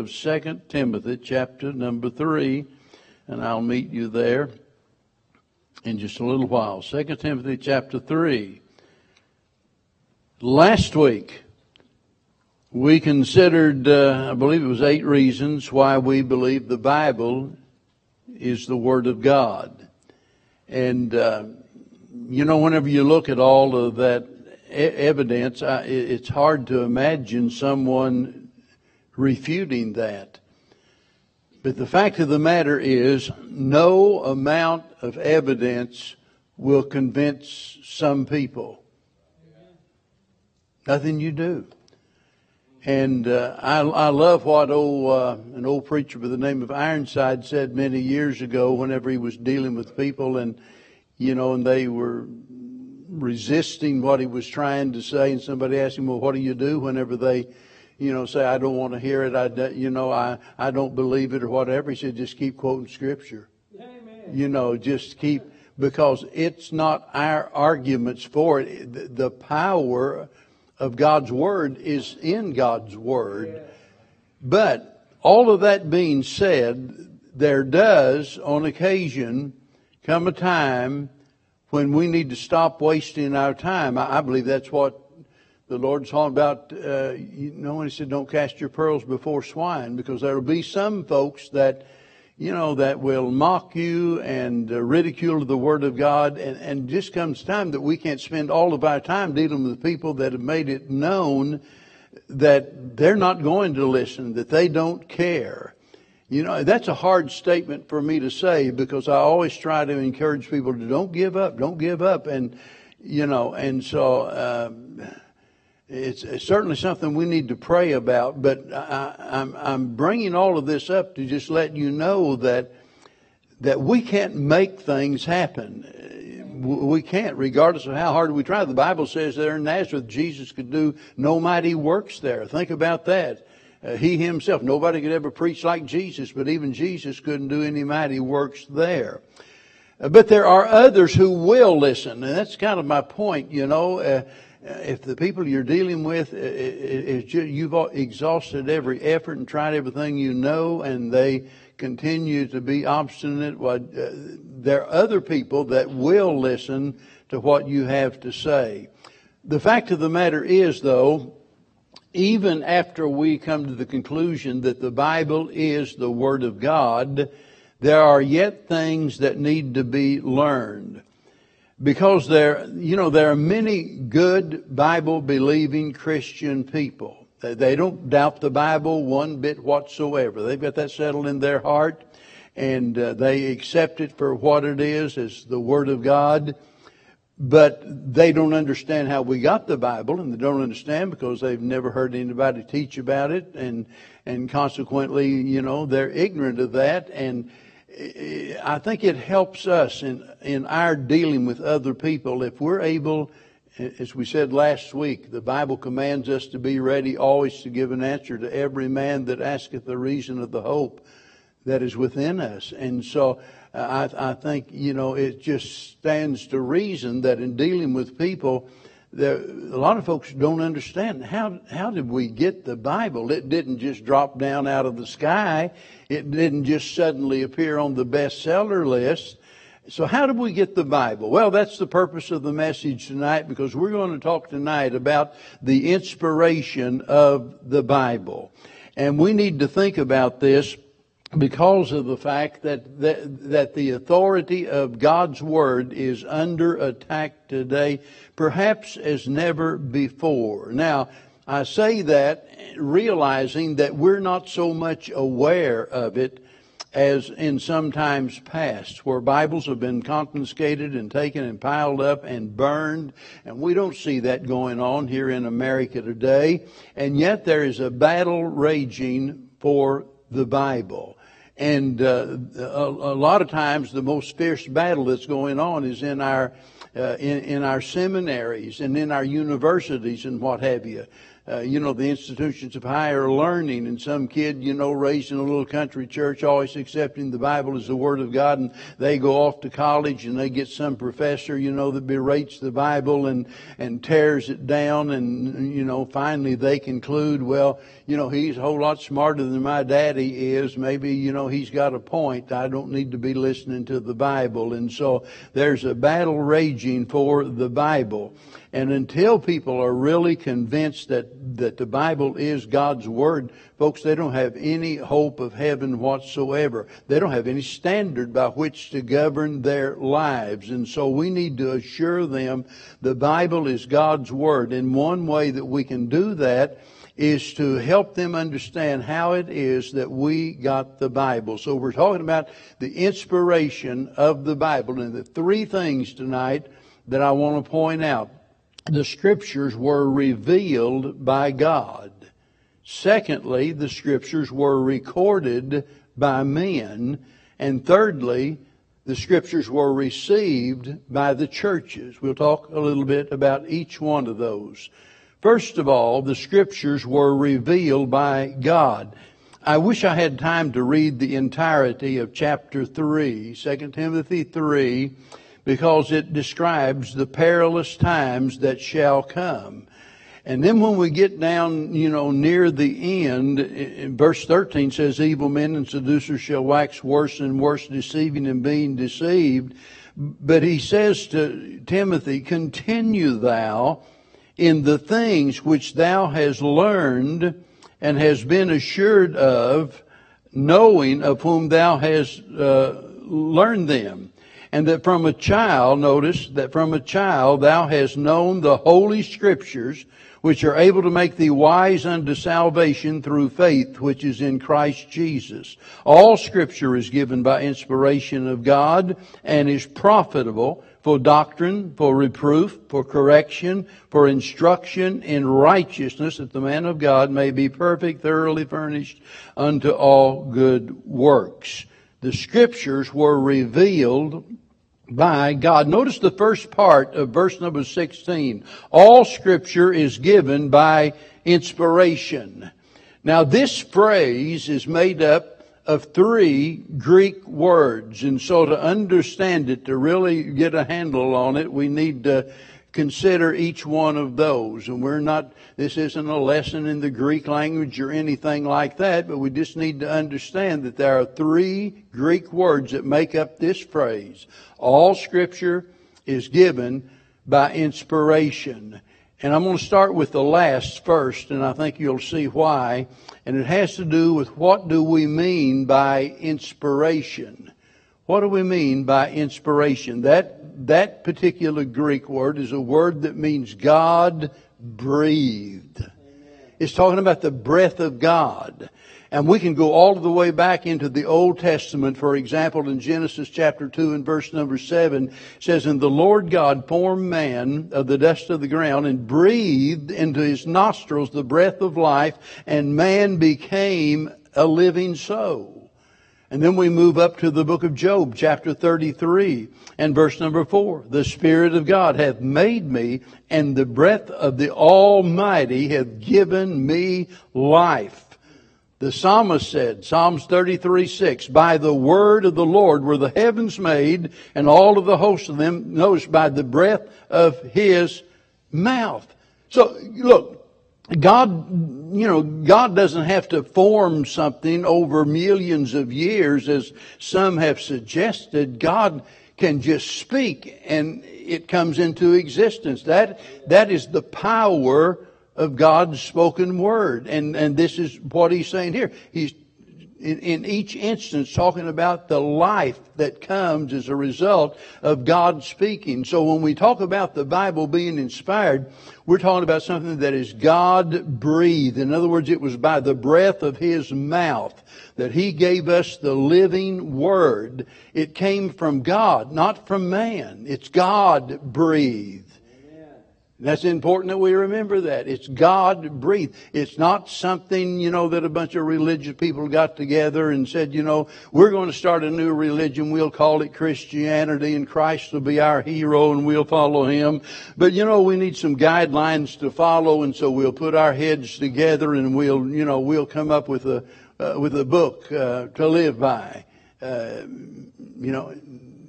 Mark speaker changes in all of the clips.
Speaker 1: of Second Timothy chapter number 3, and I'll meet you there in just a little while. Second Timothy chapter 3. Last week, we considered, uh, I believe it was eight reasons why we believe the Bible is the Word of God. And, uh, you know, whenever you look at all of that e- evidence, I, it's hard to imagine someone refuting that. But the fact of the matter is, no amount of evidence will convince some people. Nothing you do. And uh, I, I love what old, uh, an old preacher by the name of Ironside said many years ago whenever he was dealing with people and, you know, and they were resisting what he was trying to say and somebody asked him, well, what do you do whenever they, you know, say, I don't want to hear it, I, you know, I, I don't believe it or whatever. He said, just keep quoting scripture. Amen. You know, just keep, because it's not our arguments for it. The, the power of God's Word is in God's Word. But all of that being said, there does, on occasion, come a time when we need to stop wasting our time. I, I believe that's what the Lord's talking about. Uh, you know, when He said, "Don't cast your pearls before swine," because there will be some folks that you know, that will mock you and uh, ridicule the Word of God. And, and just comes time that we can't spend all of our time dealing with people that have made it known that they're not going to listen, that they don't care. You know, that's a hard statement for me to say because I always try to encourage people to don't give up, don't give up. And, you know, and so, uh, it's, it's, certainly something we need to pray about, but I, I'm, I'm bringing all of this up to just let you know that, that we can't make things happen. We can't, regardless of how hard we try. The Bible says there in Nazareth, Jesus could do no mighty works there. Think about that. Uh, he himself, nobody could ever preach like Jesus, but even Jesus couldn't do any mighty works there. Uh, but there are others who will listen, and that's kind of my point, you know. Uh, if the people you're dealing with, is you've exhausted every effort and tried everything you know, and they continue to be obstinate, well, uh, there are other people that will listen to what you have to say. The fact of the matter is, though, even after we come to the conclusion that the Bible is the Word of God, there are yet things that need to be learned because there, you know, there are many good Bible believing Christian people. They don't doubt the Bible one bit whatsoever. They've got that settled in their heart and uh, they accept it for what it is as the Word of God. But they don't understand how we got the Bible and they don't understand because they've never heard anybody teach about it and, and consequently, you know, they're ignorant of that and, I think it helps us in, in our dealing with other people if we're able, as we said last week, the Bible commands us to be ready always to give an answer to every man that asketh the reason of the hope that is within us. And so uh, I, I think, you know, it just stands to reason that in dealing with people, there, a lot of folks don't understand how how did we get the Bible? It didn't just drop down out of the sky. It didn't just suddenly appear on the bestseller list. So how did we get the Bible? Well, that's the purpose of the message tonight because we're going to talk tonight about the inspiration of the Bible. And we need to think about this because of the fact that, that, that the authority of God's Word is under attack today, perhaps as never before. Now, I say that realizing that we're not so much aware of it as in some times past, where Bibles have been confiscated and taken and piled up and burned, and we don't see that going on here in America today. And yet there is a battle raging for the Bible. And uh, a, a, lot of times, the most fierce battle that's going on is in our uh, in, in, our seminaries and in our universities and what have you. Uh, you know, the institutions of higher learning and some kid, you know, raised in a little country church, always accepting the Bible as the Word of God and they go off to college and they get some professor, you know, that berates the Bible and, and tears it down and, you know, finally they conclude, well, you know, he's a whole lot smarter than my daddy is. Maybe, you know, he's got a point. I don't need to be listening to the Bible. And so there's a battle raging for the Bible. And until people are really convinced that, that the Bible is God's Word, folks, they don't have any hope of heaven whatsoever. They don't have any standard by which to govern their lives. And so we need to assure them the Bible is God's Word. And one way that we can do that is to help them understand how it is that we got the Bible. So we're talking about the inspiration of the Bible and the three things tonight that I want to point out the scriptures were revealed by God. Secondly, the scriptures were recorded by men. And thirdly, the scriptures were received by the churches. We'll talk a little bit about each one of those. First of all, the scriptures were revealed by God. I wish I had time to read the entirety of chapter 3, 2 Timothy 3, because it describes the perilous times that shall come. And then when we get down, you know, near the end, verse 13 says, evil men and seducers shall wax worse and worse, deceiving and being deceived. But he says to Timothy, continue thou in the things which thou hast learned and has been assured of, knowing of whom thou hast uh, learned them and that from a child, notice, that from a child thou hast known the holy scriptures, which are able to make thee wise unto salvation through faith which is in Christ Jesus. All scripture is given by inspiration of God and is profitable for doctrine, for reproof, for correction, for instruction in righteousness, that the man of God may be perfect, thoroughly furnished unto all good works. The scriptures were revealed by God. Notice the first part of verse number 16. All scripture is given by inspiration. Now this phrase is made up of three Greek words. And so to understand it, to really get a handle on it, we need to consider each one of those. And we're not, this isn't a lesson in the Greek language or anything like that, but we just need to understand that there are three Greek words that make up this phrase. All scripture is given by inspiration. And I'm going to start with the last first, and I think you'll see why. And it has to do with what do we mean by inspiration? What do we mean by inspiration? That that particular Greek word is a word that means God breathed. It's talking about the breath of God. And we can go all the way back into the Old Testament. For example, in Genesis chapter 2 and verse number 7 says, And the Lord God formed man of the dust of the ground and breathed into his nostrils the breath of life, and man became a living soul. And then we move up to the book of Job, chapter 33 and verse number 4. The Spirit of God hath made me, and the breath of the Almighty hath given me life. The psalmist said, Psalms 33, 6, By the word of the Lord were the heavens made, and all of the hosts of them, notice, by the breath of his mouth. So, look, God, you know, God doesn't have to form something over millions of years as some have suggested. God can just speak and it comes into existence. That, that is the power of God's spoken word. And, and this is what he's saying here. He's in, in, each instance talking about the life that comes as a result of God speaking. So when we talk about the Bible being inspired, we're talking about something that is God breathed. In other words, it was by the breath of His mouth that He gave us the living Word. It came from God, not from man. It's God breathed. That's important that we remember that. It's God breathed. It's not something, you know, that a bunch of religious people got together and said, you know, we're going to start a new religion. We'll call it Christianity and Christ will be our hero and we'll follow him. But, you know, we need some guidelines to follow and so we'll put our heads together and we'll, you know, we'll come up with a, uh, with a book uh, to live by. Uh, you know,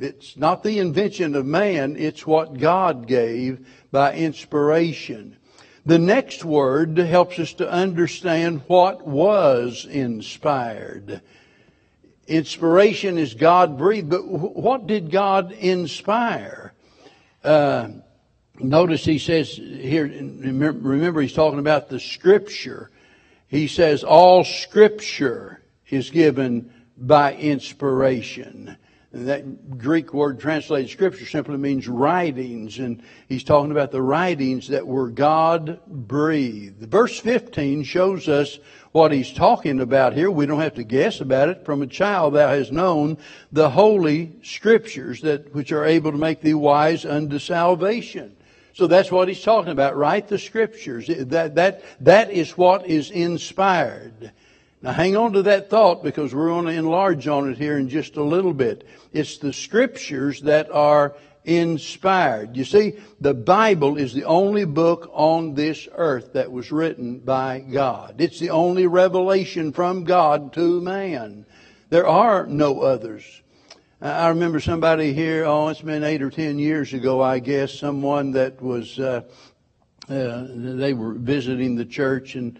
Speaker 1: it's not the invention of man, it's what God gave by inspiration. The next word helps us to understand what was inspired. Inspiration is God breathed, but what did God inspire? Uh, notice he says here, remember he's talking about the scripture. He says all scripture is given by inspiration. That Greek word translated scripture simply means writings, and he's talking about the writings that were God breathed. Verse 15 shows us what he's talking about here. We don't have to guess about it. From a child thou hast known the holy scriptures that which are able to make thee wise unto salvation. So that's what he's talking about, right? The scriptures. That, that, that is what is inspired. Now hang on to that thought because we're going to enlarge on it here in just a little bit. It's the scriptures that are inspired. You see, the Bible is the only book on this earth that was written by God. It's the only revelation from God to man. There are no others. I remember somebody here, oh, it's been eight or ten years ago, I guess, someone that was, uh, uh, they were visiting the church and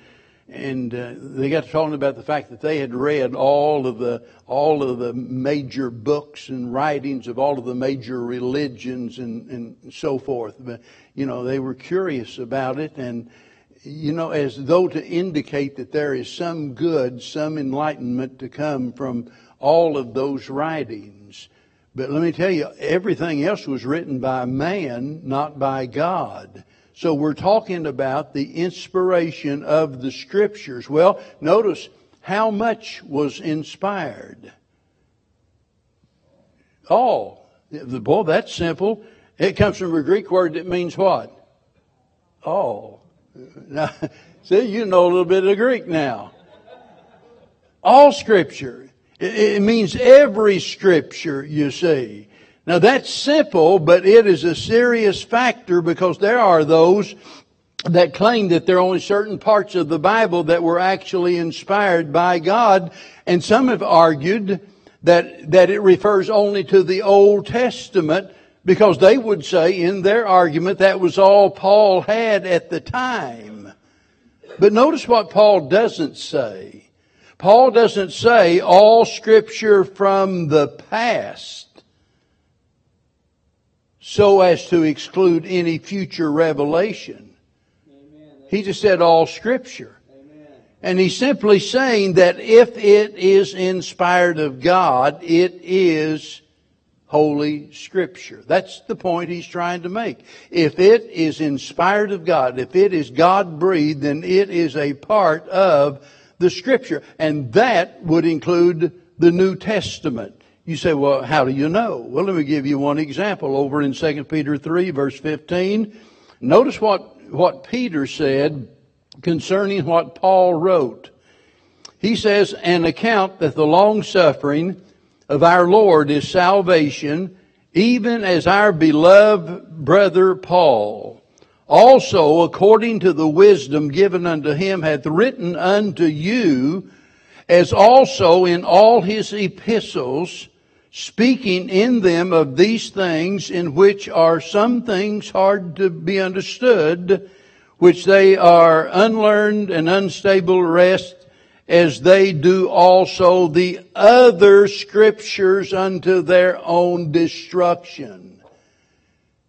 Speaker 1: and uh, they got to talking about the fact that they had read all of the all of the major books and writings of all of the major religions and, and so forth. But you know, they were curious about it, and you know, as though to indicate that there is some good, some enlightenment to come from all of those writings. But let me tell you, everything else was written by man, not by God. So we're talking about the inspiration of the scriptures. Well, notice how much was inspired. All. Boy, that's simple. It comes from a Greek word that means what? All. Now, see, you know a little bit of Greek now. All scripture. It means every scripture, you see. Now that's simple, but it is a serious factor because there are those that claim that there are only certain parts of the Bible that were actually inspired by God, and some have argued that, that it refers only to the Old Testament because they would say in their argument that was all Paul had at the time. But notice what Paul doesn't say. Paul doesn't say all scripture from the past so as to exclude any future revelation. Amen. He just said all scripture. Amen. And he's simply saying that if it is inspired of God, it is Holy Scripture. That's the point he's trying to make. If it is inspired of God, if it is God breathed, then it is a part of the Scripture. And that would include the New Testament. You say, well, how do you know? Well, let me give you one example over in 2 Peter 3 verse 15. Notice what, what Peter said concerning what Paul wrote. He says, an account that the long suffering of our Lord is salvation, even as our beloved brother Paul also according to the wisdom given unto him hath written unto you as also in all his epistles speaking in them of these things in which are some things hard to be understood, which they are unlearned and unstable wrest, as they do also the other scriptures unto their own destruction.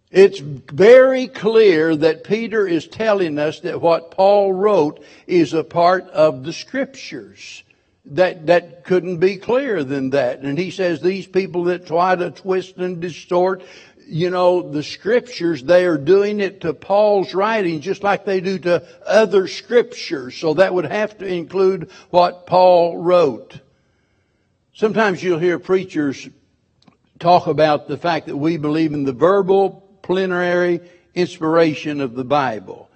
Speaker 1: It's very clear that Peter is telling us that what Paul wrote is a part of the scriptures that, that couldn't be clearer than that. And he says these people that try to twist and distort, you know, the scriptures, they are doing it to Paul's writing just like they do to other scriptures. So that would have to include what Paul wrote. Sometimes you'll hear preachers talk about the fact that we believe in the verbal, plenary, inspiration of the Bible.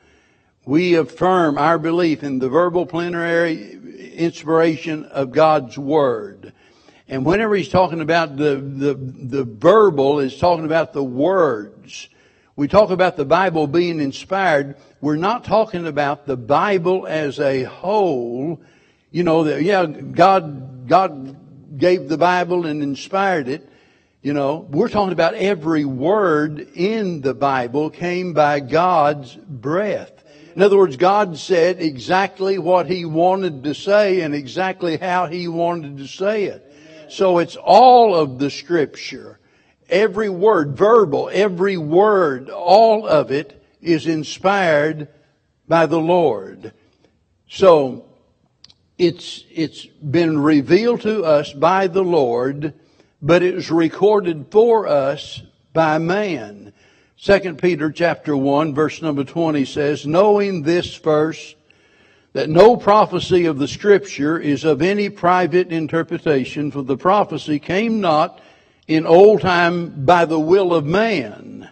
Speaker 1: We affirm our belief in the verbal plenary inspiration of God's Word. And whenever he's talking about the, the, the verbal, is talking about the words. We talk about the Bible being inspired. We're not talking about the Bible as a whole. You know, yeah, God, God gave the Bible and inspired it. You know, we're talking about every word in the Bible came by God's breath. In other words, God said exactly what He wanted to say and exactly how He wanted to say it. So it's all of the scripture. Every word, verbal, every word, all of it is inspired by the Lord. So it's, it's been revealed to us by the Lord, but it was recorded for us by man. Second Peter chapter 1 verse number 20 says, knowing this first, that no prophecy of the scripture is of any private interpretation, for the prophecy came not in old time by the will of man,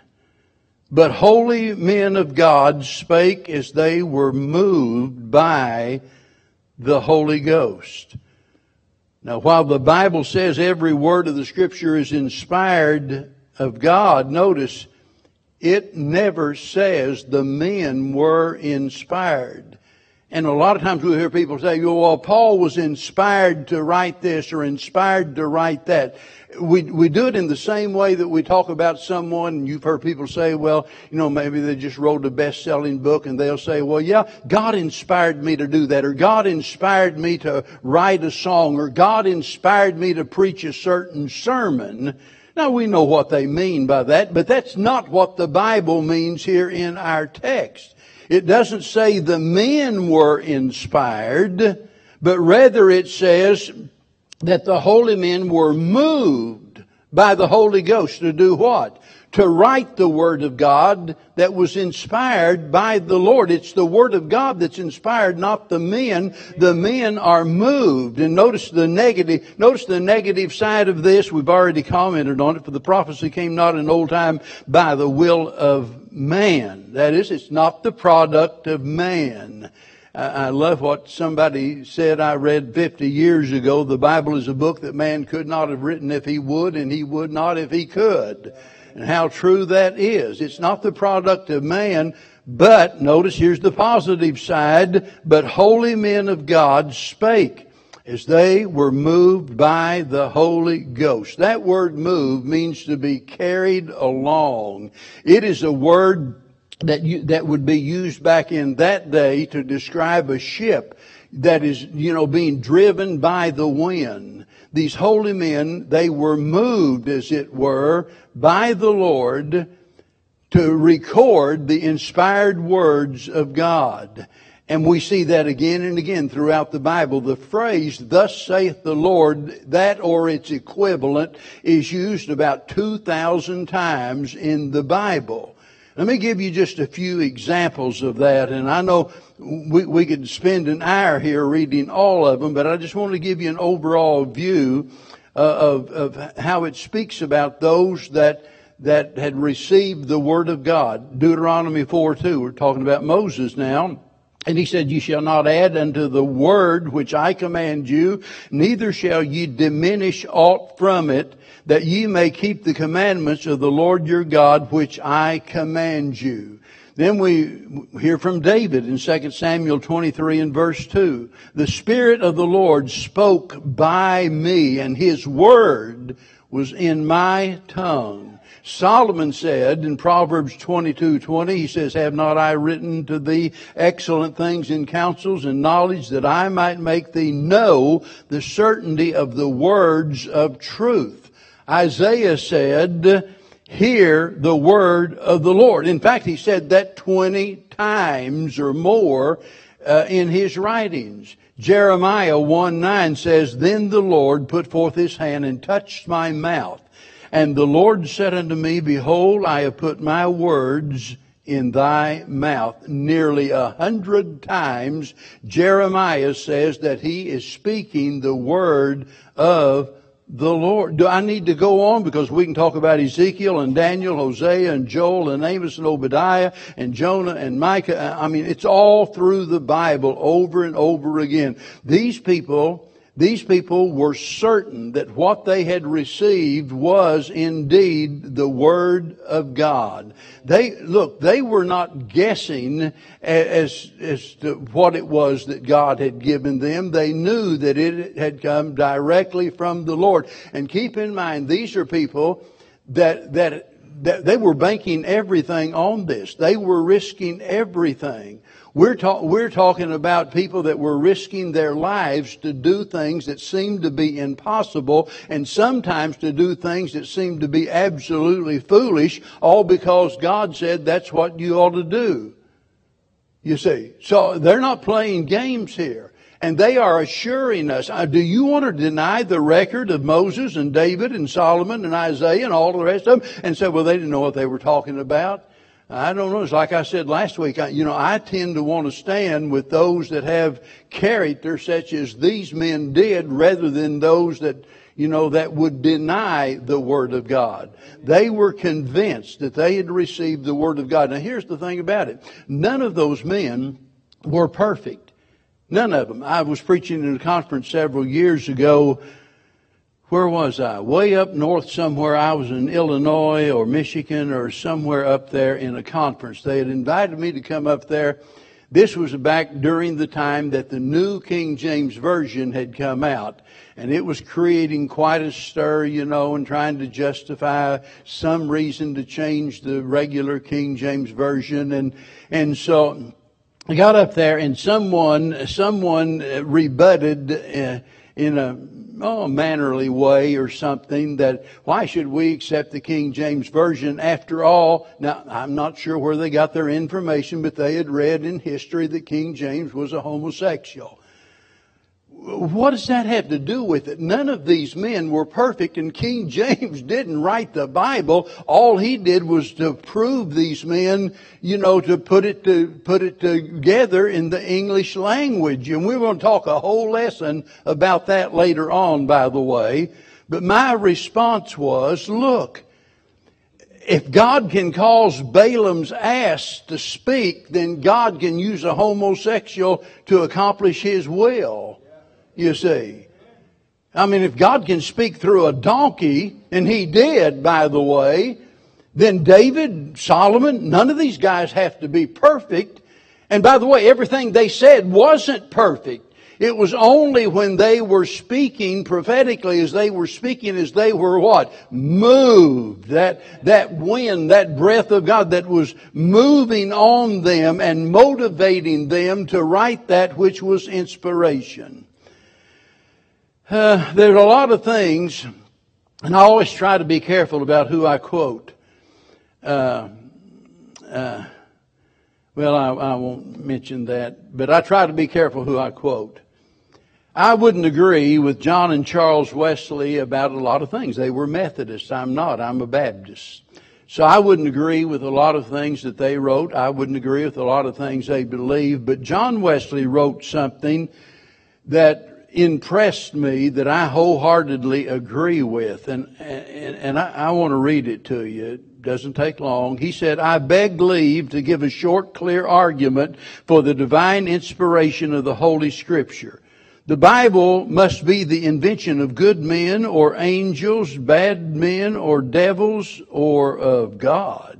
Speaker 1: but holy men of God spake as they were moved by the Holy Ghost. Now, while the Bible says every word of the scripture is inspired of God, notice it never says the men were inspired. And a lot of times we hear people say, well, Paul was inspired to write this or inspired to write that. We, we do it in the same way that we talk about someone. You've heard people say, well, you know, maybe they just wrote a best-selling book and they'll say, well, yeah, God inspired me to do that or God inspired me to write a song or God inspired me to preach a certain sermon. Now we know what they mean by that, but that's not what the Bible means here in our text. It doesn't say the men were inspired, but rather it says that the holy men were moved by the Holy Ghost to do what? To write the Word of God that was inspired by the Lord. It's the Word of God that's inspired, not the men. The men are moved. And notice the negative, notice the negative side of this. We've already commented on it, for the prophecy came not in old time by the will of man. That is, it's not the product of man. I love what somebody said I read 50 years ago. The Bible is a book that man could not have written if he would, and he would not if he could. And how true that is. It's not the product of man, but notice here's the positive side, but holy men of God spake as they were moved by the Holy Ghost. That word move means to be carried along. It is a word that you, that would be used back in that day to describe a ship that is, you know, being driven by the wind. These holy men, they were moved, as it were, by the Lord to record the inspired words of God. And we see that again and again throughout the Bible. The phrase, thus saith the Lord, that or its equivalent is used about 2,000 times in the Bible. Let me give you just a few examples of that. And I know we, we could spend an hour here reading all of them, but I just want to give you an overall view uh, of, of how it speaks about those that that had received the word of God. Deuteronomy 4 2. We're talking about Moses now. And he said, You shall not add unto the word which I command you, neither shall ye diminish aught from it, that ye may keep the commandments of the Lord your God which I command you. Then we hear from David in 2 Samuel 23 and verse 2. The Spirit of the Lord spoke by me, and his word was in my tongue. Solomon said in Proverbs 22, 20, he says, Have not I written to thee excellent things in counsels and knowledge that I might make thee know the certainty of the words of truth? Isaiah said, Hear the word of the Lord. In fact, he said that 20 times or more uh, in his writings. Jeremiah 1 9 says, Then the Lord put forth his hand and touched my mouth. And the Lord said unto me, Behold, I have put my words in thy mouth. Nearly a hundred times Jeremiah says that he is speaking the word of the Lord. Do I need to go on? Because we can talk about Ezekiel and Daniel, Hosea and Joel and Amos and Obadiah and Jonah and Micah. I mean, it's all through the Bible over and over again. These people these people were certain that what they had received was indeed the Word of God. They, look, they were not guessing as, as to what it was that God had given them. They knew that it had come directly from the Lord. And keep in mind, these are people that, that, that they were banking everything on this. They were risking everything. We're, ta- we're talking about people that were risking their lives to do things that seemed to be impossible and sometimes to do things that seemed to be absolutely foolish, all because God said that's what you ought to do. You see. So they're not playing games here. And they are assuring us, uh, do you want to deny the record of Moses and David and Solomon and Isaiah and all the rest of them? And say, well, they didn't know what they were talking about. I don't know. It's like I said last week. I, you know, I tend to want to stand with those that have character such as these men did rather than those that, you know, that would deny the Word of God. They were convinced that they had received the Word of God. Now here's the thing about it. None of those men were perfect. None of them. I was preaching in a conference several years ago where was I? Way up north somewhere. I was in Illinois or Michigan or somewhere up there in a conference. They had invited me to come up there. This was back during the time that the new King James Version had come out. And it was creating quite a stir, you know, and trying to justify some reason to change the regular King James Version. And, and so I got up there and someone, someone rebutted uh, in a oh, mannerly way or something that why should we accept the King James Version after all? Now, I'm not sure where they got their information, but they had read in history that King James was a homosexual. What does that have to do with it? None of these men were perfect and King James didn't write the Bible. All he did was to prove these men, you know, to put it to, put it together in the English language. And we're going to talk a whole lesson about that later on, by the way. But my response was, look, if God can cause Balaam's ass to speak, then God can use a homosexual to accomplish his will you see. I mean, if God can speak through a donkey, and he did, by the way, then David, Solomon, none of these guys have to be perfect. And by the way, everything they said wasn't perfect. It was only when they were speaking prophetically, as they were speaking, as they were what? Moved. That, that wind, that breath of God that was moving on them and motivating them to write that which was inspiration. Uh, there's a lot of things, and I always try to be careful about who I quote. Uh, uh, well, I, I won't mention that, but I try to be careful who I quote. I wouldn't agree with John and Charles Wesley about a lot of things. They were Methodists. I'm not. I'm a Baptist. So I wouldn't agree with a lot of things that they wrote. I wouldn't agree with a lot of things they believe. But John Wesley wrote something that impressed me that I wholeheartedly agree with. And, and, and I, I want to read it to you. It doesn't take long. He said, I beg leave to give a short, clear argument for the divine inspiration of the Holy Scripture. The Bible must be the invention of good men or angels, bad men or devils or of God.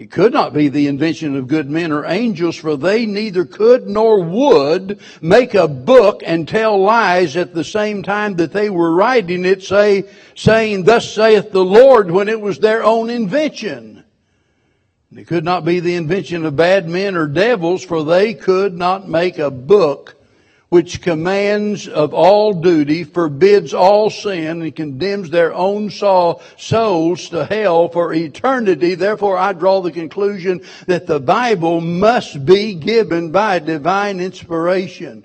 Speaker 1: It could not be the invention of good men or angels, for they neither could nor would make a book and tell lies at the same time that they were writing it, say, saying, Thus saith the Lord, when it was their own invention. It could not be the invention of bad men or devils, for they could not make a book which commands of all duty, forbids all sin, and condemns their own soul, souls to hell for eternity. Therefore, I draw the conclusion that the Bible must be given by divine inspiration.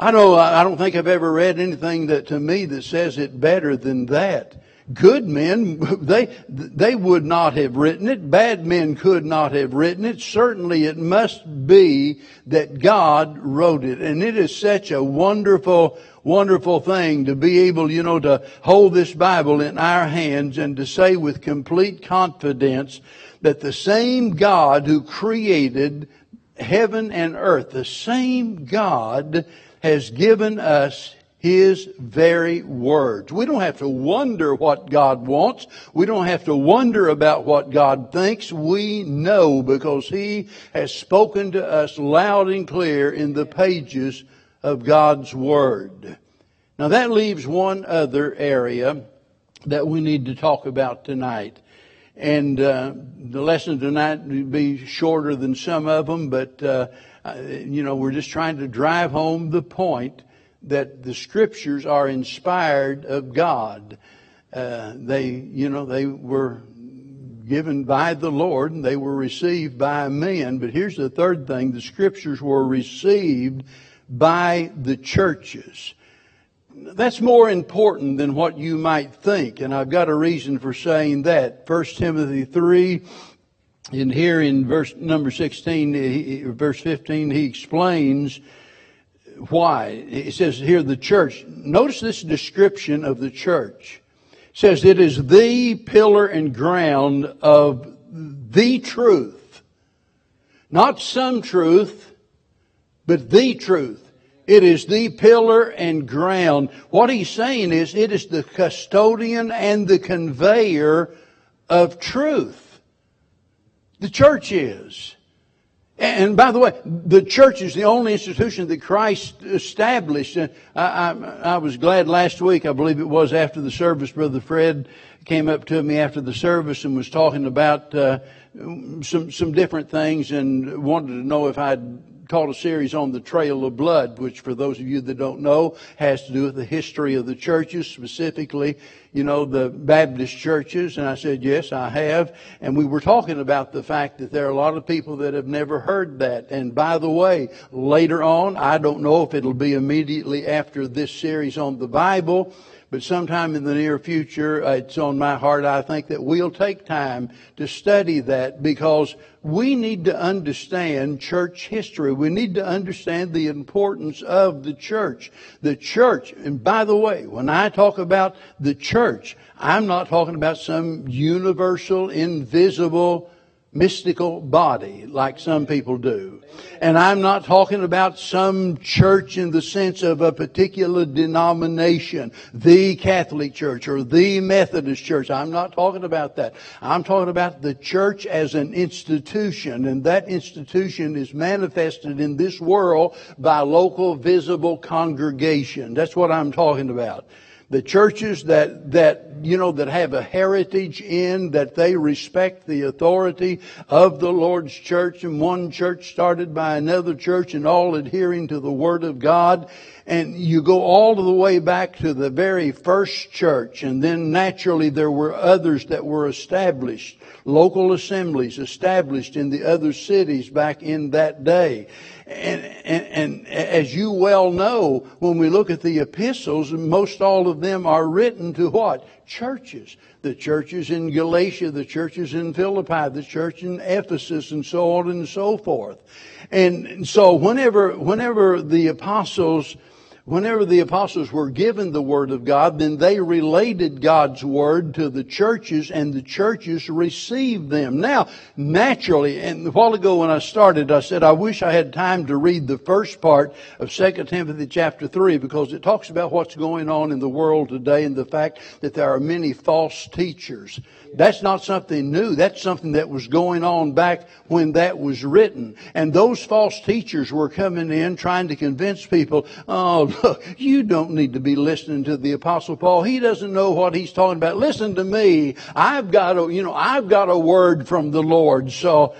Speaker 1: I know, I don't think I've ever read anything that to me that says it better than that. Good men, they, they would not have written it. Bad men could not have written it. Certainly it must be that God wrote it. And it is such a wonderful, wonderful thing to be able, you know, to hold this Bible in our hands and to say with complete confidence that the same God who created heaven and earth, the same God has given us his very words. We don't have to wonder what God wants. We don't have to wonder about what God thinks. We know because He has spoken to us loud and clear in the pages of God's Word. Now that leaves one other area that we need to talk about tonight. And uh, the lesson tonight will be shorter than some of them, but uh, you know we're just trying to drive home the point that the scriptures are inspired of God. Uh, they, you know, they were given by the Lord and they were received by men. But here's the third thing. The scriptures were received by the churches. That's more important than what you might think. And I've got a reason for saying that. 1 Timothy 3, and here in verse number 16, verse 15, he explains why. It says here the church. Notice this description of the church. It says it is the pillar and ground of the truth. Not some truth, but the truth. It is the pillar and ground. What he's saying is it is the custodian and the conveyor of truth. The church is. And by the way, the church is the only institution that Christ established. I, I, I, was glad last week, I believe it was after the service, Brother Fred came up to me after the service and was talking about uh, some some different things and wanted to know if I'd taught a series on the Trail of Blood, which for those of you that don't know, has to do with the history of the churches, specifically, you know, the Baptist churches. And I said, yes, I have. And we were talking about the fact that there are a lot of people that have never heard that. And by the way, later on, I don't know if it'll be immediately after this series on the Bible, but sometime in the near future, it's on my heart, I think that we'll take time to study that because we need to understand church history. We need to understand the importance of the church. The church, and by the way, when I talk about the church, I'm not talking about some universal, invisible, mystical body like some people do. And I'm not talking about some church in the sense of a particular denomination, the Catholic Church or the Methodist Church. I'm not talking about that. I'm talking about the church as an institution and that institution is manifested in this world by local visible congregation. That's what I'm talking about the churches that, that, you know, that have a heritage in, that they respect the authority of the Lord's church and one church started by another church and all adhering to the Word of God. And you go all the way back to the very first church and then naturally there were others that were established, local assemblies established in the other cities back in that day. And, and, and, as you well know, when we look at the epistles, most all of them are written to what? Churches. The churches in Galatia, the churches in Philippi, the church in Ephesus, and so on and so forth. And so whenever, whenever the apostles whenever the apostles were given the word of God, then they related God's word to the churches and the churches received them. Now, naturally, and a while ago when I started, I said I wish I had time to read the first part of 2 Timothy chapter 3 because it talks about what's going on in the world today and the fact that there are many false teachers. That's not something new. That's something that was going on back when that was written. And those false teachers were coming in trying to convince people, oh, look, you don't need to be listening to the apostle Paul. He doesn't know what he's talking about. Listen to me. I've got a, you know, I've got a word from the Lord. So,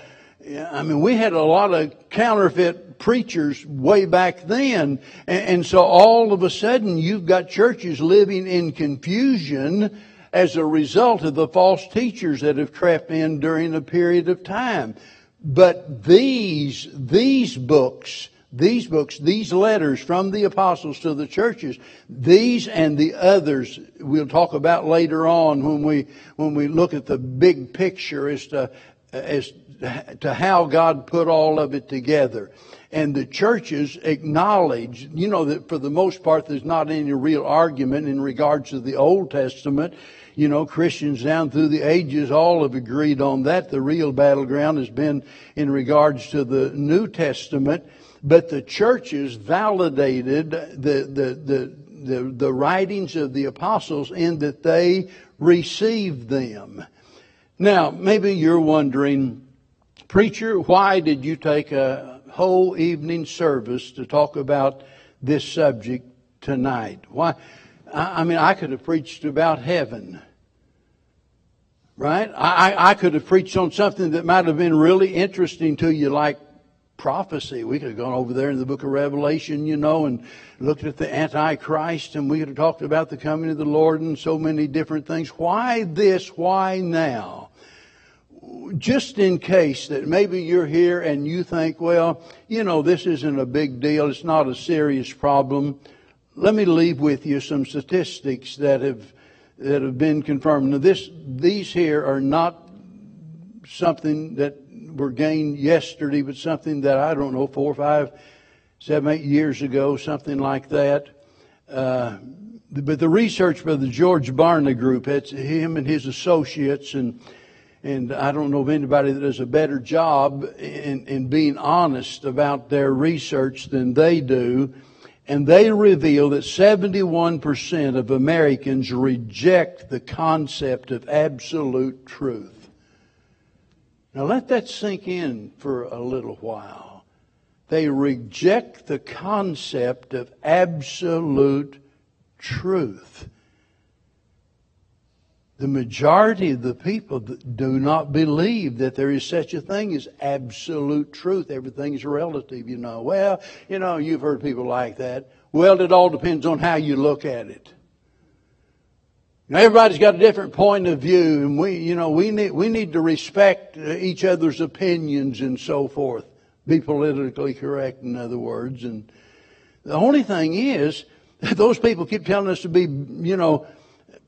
Speaker 1: I mean, we had a lot of counterfeit preachers way back then. And, and so all of a sudden you've got churches living in confusion as a result of the false teachers that have crept in during a period of time. But these, these books, these books, these letters from the apostles to the churches, these and the others we'll talk about later on when we, when we look at the big picture as to, as to how God put all of it together. And the churches acknowledge, you know, that for the most part there's not any real argument in regards to the Old Testament. You know, Christians down through the ages all have agreed on that. The real battleground has been in regards to the New Testament but the churches validated the, the, the, the, the writings of the apostles in that they received them. Now, maybe you're wondering, preacher, why did you take a whole evening service to talk about this subject tonight? Why? I mean, I could have preached about heaven. Right? I, I could have preached on something that might have been really interesting to you, like prophecy. We could have gone over there in the book of Revelation, you know, and looked at the Antichrist, and we could have talked about the coming of the Lord and so many different things. Why this? Why now? Just in case that maybe you're here and you think, well, you know, this isn't a big deal. It's not a serious problem. Let me leave with you some statistics that have that have been confirmed. Now, this these here are not something that were gained yesterday, but something that I don't know, four, five, seven, eight years ago, something like that. Uh, but the research by the George Barna Group, it's him and his associates, and and I don't know of anybody that does a better job in, in being honest about their research than they do. And they reveal that 71% of Americans reject the concept of absolute truth. Now let that sink in for a little while. They reject the concept of absolute truth. The majority of the people do not believe that there is such a thing as absolute truth. Everything's relative, you know. Well, you know, you've heard people like that. Well, it all depends on how you look at it. Everybody's got a different point of view, and we, you know, we need, we need to respect uh, each other's opinions and so forth. Be politically correct, in other words. And the only thing is, those people keep telling us to be, you know,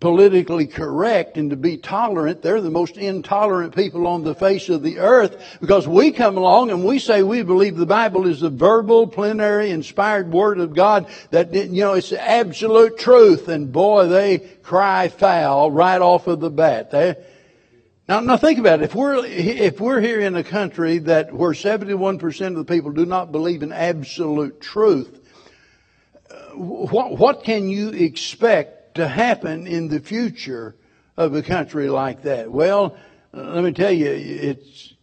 Speaker 1: politically correct and to be tolerant, they're the most intolerant people on the face of the earth because we come along and we say we believe the Bible is the verbal, plenary, inspired Word of God that, you know, it's absolute truth. And boy, they cry foul right off of the bat. They, now, now think about it. If we're, if we're here in a country that where 71% of the people do not believe in absolute truth, uh, what, what can you expect to happen in the future of a country like that? Well, let me tell you, it's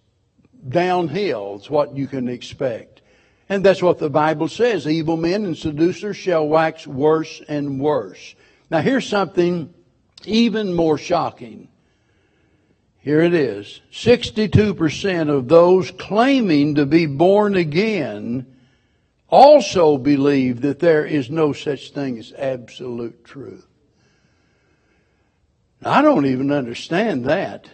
Speaker 1: downhill. It's what you can expect. And that's what the Bible says. Evil men and seducers shall wax worse and worse. Now here's something even more shocking. Here it is. 62% of those claiming to be born again also believe that there is no such thing as absolute truth. I don't even understand that.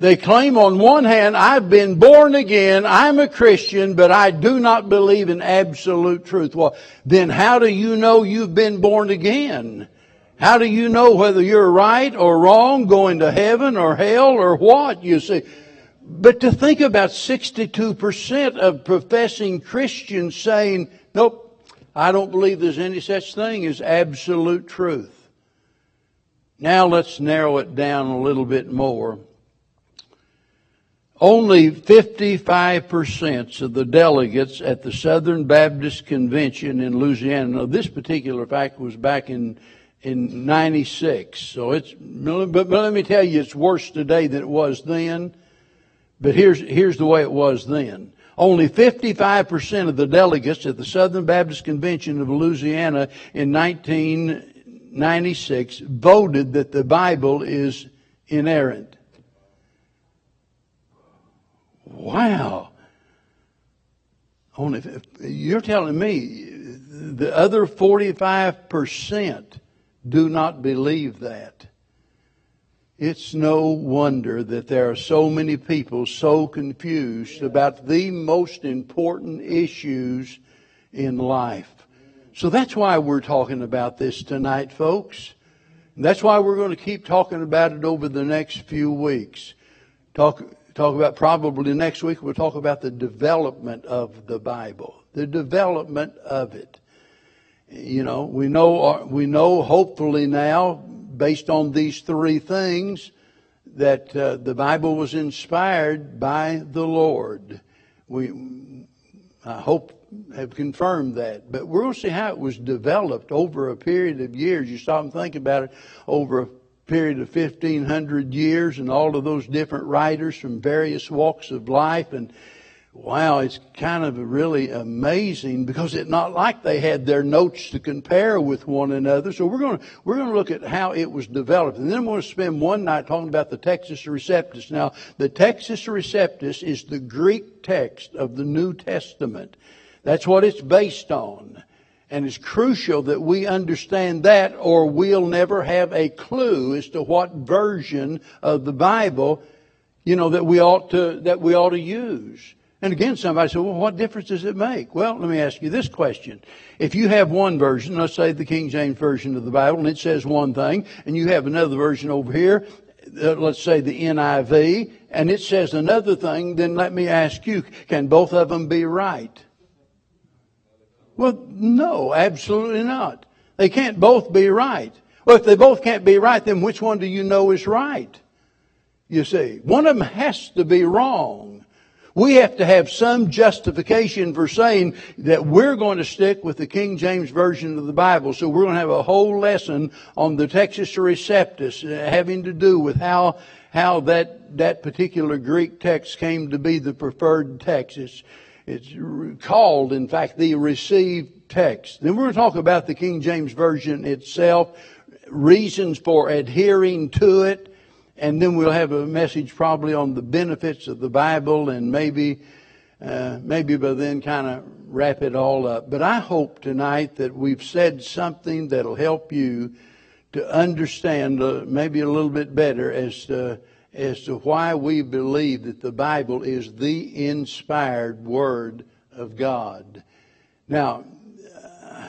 Speaker 1: They claim on one hand, I've been born again, I'm a Christian, but I do not believe in absolute truth. Well, then how do you know you've been born again? How do you know whether you're right or wrong, going to heaven or hell or what, you see? But to think about 62% of professing Christians saying, nope, I don't believe there's any such thing as absolute truth. Now let's narrow it down a little bit more. Only 55% of the delegates at the Southern Baptist Convention in Louisiana, now this particular fact was back in, in 96, so it's, but, let me tell you, it's worse today than it was then, but here's, here's the way it was then. Only 55% of the delegates at the Southern Baptist Convention of Louisiana in 19, 96 voted that the Bible is inerrant. Wow. Only you're telling me the other 45% do not believe that. It's no wonder that there are so many people so confused about the most important issues in life. So that's why we're talking about this tonight, folks. That's why we're going to keep talking about it over the next few weeks. Talk, talk about probably next week, we'll talk about the development of the Bible, the development of it. You know, we know, we know hopefully now, based on these three things, that uh, the Bible was inspired by the Lord. We, I hope, have confirmed that. But we're going to see how it was developed over a period of years. You stop and think about it over a period of 1500 years and all of those different writers from various walks of life and wow, it's kind of really amazing because it's not like they had their notes to compare with one another. So we're going to, we're going to look at how it was developed. And then I'm going to spend one night talking about the Textus Receptus. Now, the Textus Receptus is the Greek text of the New Testament. That's what it's based on. And it's crucial that we understand that or we'll never have a clue as to what version of the Bible, you know, that we ought to, that we ought to use. And again, somebody said, well, what difference does it make? Well, let me ask you this question. If you have one version, let's say the King James Version of the Bible, and it says one thing, and you have another version over here, uh, let's say the NIV, and it says another thing, then let me ask you, can both of them be right? Well, no, absolutely not. They can't both be right. Well, if they both can't be right, then which one do you know is right? You see, one of them has to be wrong. We have to have some justification for saying that we're going to stick with the King James Version of the Bible. So we're going to have a whole lesson on the Textus Receptus uh, having to do with how, how that, that particular Greek text came to be the preferred text. It's, it's called, in fact, the received text. Then we're going to talk about the King James Version itself, reasons for adhering to it, and then we'll have a message probably on the benefits of the Bible and maybe, uh, maybe by then kind of wrap it all up. But I hope tonight that we've said something that'll help you to understand uh, maybe a little bit better as to, as to why we believe that the Bible is the inspired Word of God. Now,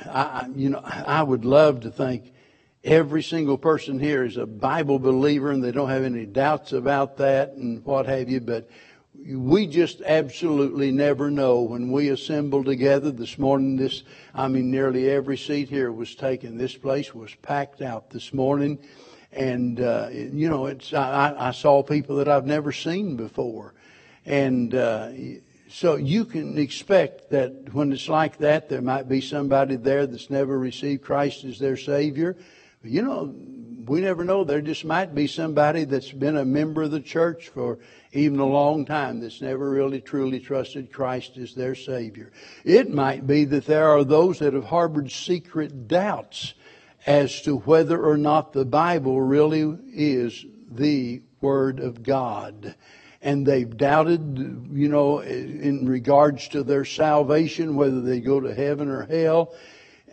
Speaker 1: I, you know, I would love to think Every single person here is a Bible believer and they don't have any doubts about that and what have you, but we just absolutely never know. When we assemble together this morning this i mean nearly every seat here was taken. This place was packed out this morning. And uh, you know it's I, I, saw people that i've never seen before. And uh, so you can expect that when it's like that there might be somebody there that's never received christ as their savior you know, we never know. There just might be somebody that's been a member of the church for even a long time that's never really truly trusted Christ as their Savior. It might be that there are those that have harbored secret doubts as to whether or not the Bible really is the Word of God. And they've doubted, you know, in regards to their salvation, whether they go to heaven or hell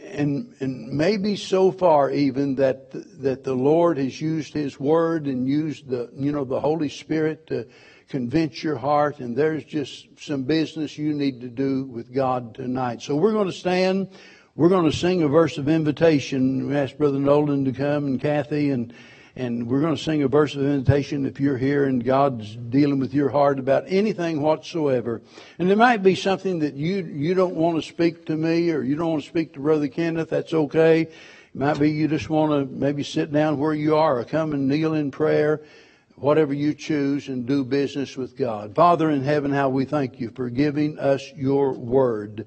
Speaker 1: and, and maybe so far even that that the Lord has used His Word and used the you know the Holy Spirit to convince your heart, and there's just some business you need to do with God tonight. So we're going to stand. We're going to sing a verse of invitation. We ask Brother Nolan to come and Kathy and and we're going to sing a verse of invitation if you're here and God's dealing with your heart about anything whatsoever. And it might be something that you, you don't want to speak to me or you don't want to speak to Brother Kenneth. That's okay. It might be you just want to maybe sit down where you are or come and kneel in prayer, whatever you choose and do business with God. Father in heaven, how we thank you for giving us your word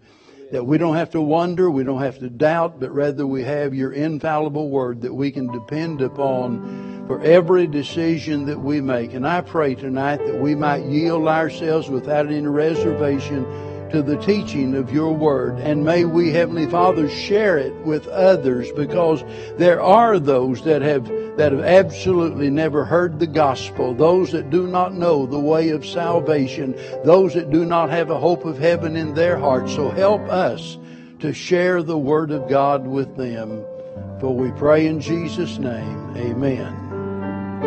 Speaker 1: that we don't have to wonder, we don't have to doubt, but rather we have your infallible word that we can depend upon for every decision that we make. And I pray tonight that we might yield ourselves without any reservation to the teaching of your word. And may we, Heavenly Father, share it with others because there are those that have, that have absolutely never heard the gospel, those that do not know the way of salvation, those that do not have a hope of heaven in their hearts. So help us to share the word of God with them. For we pray in Jesus' name. Amen.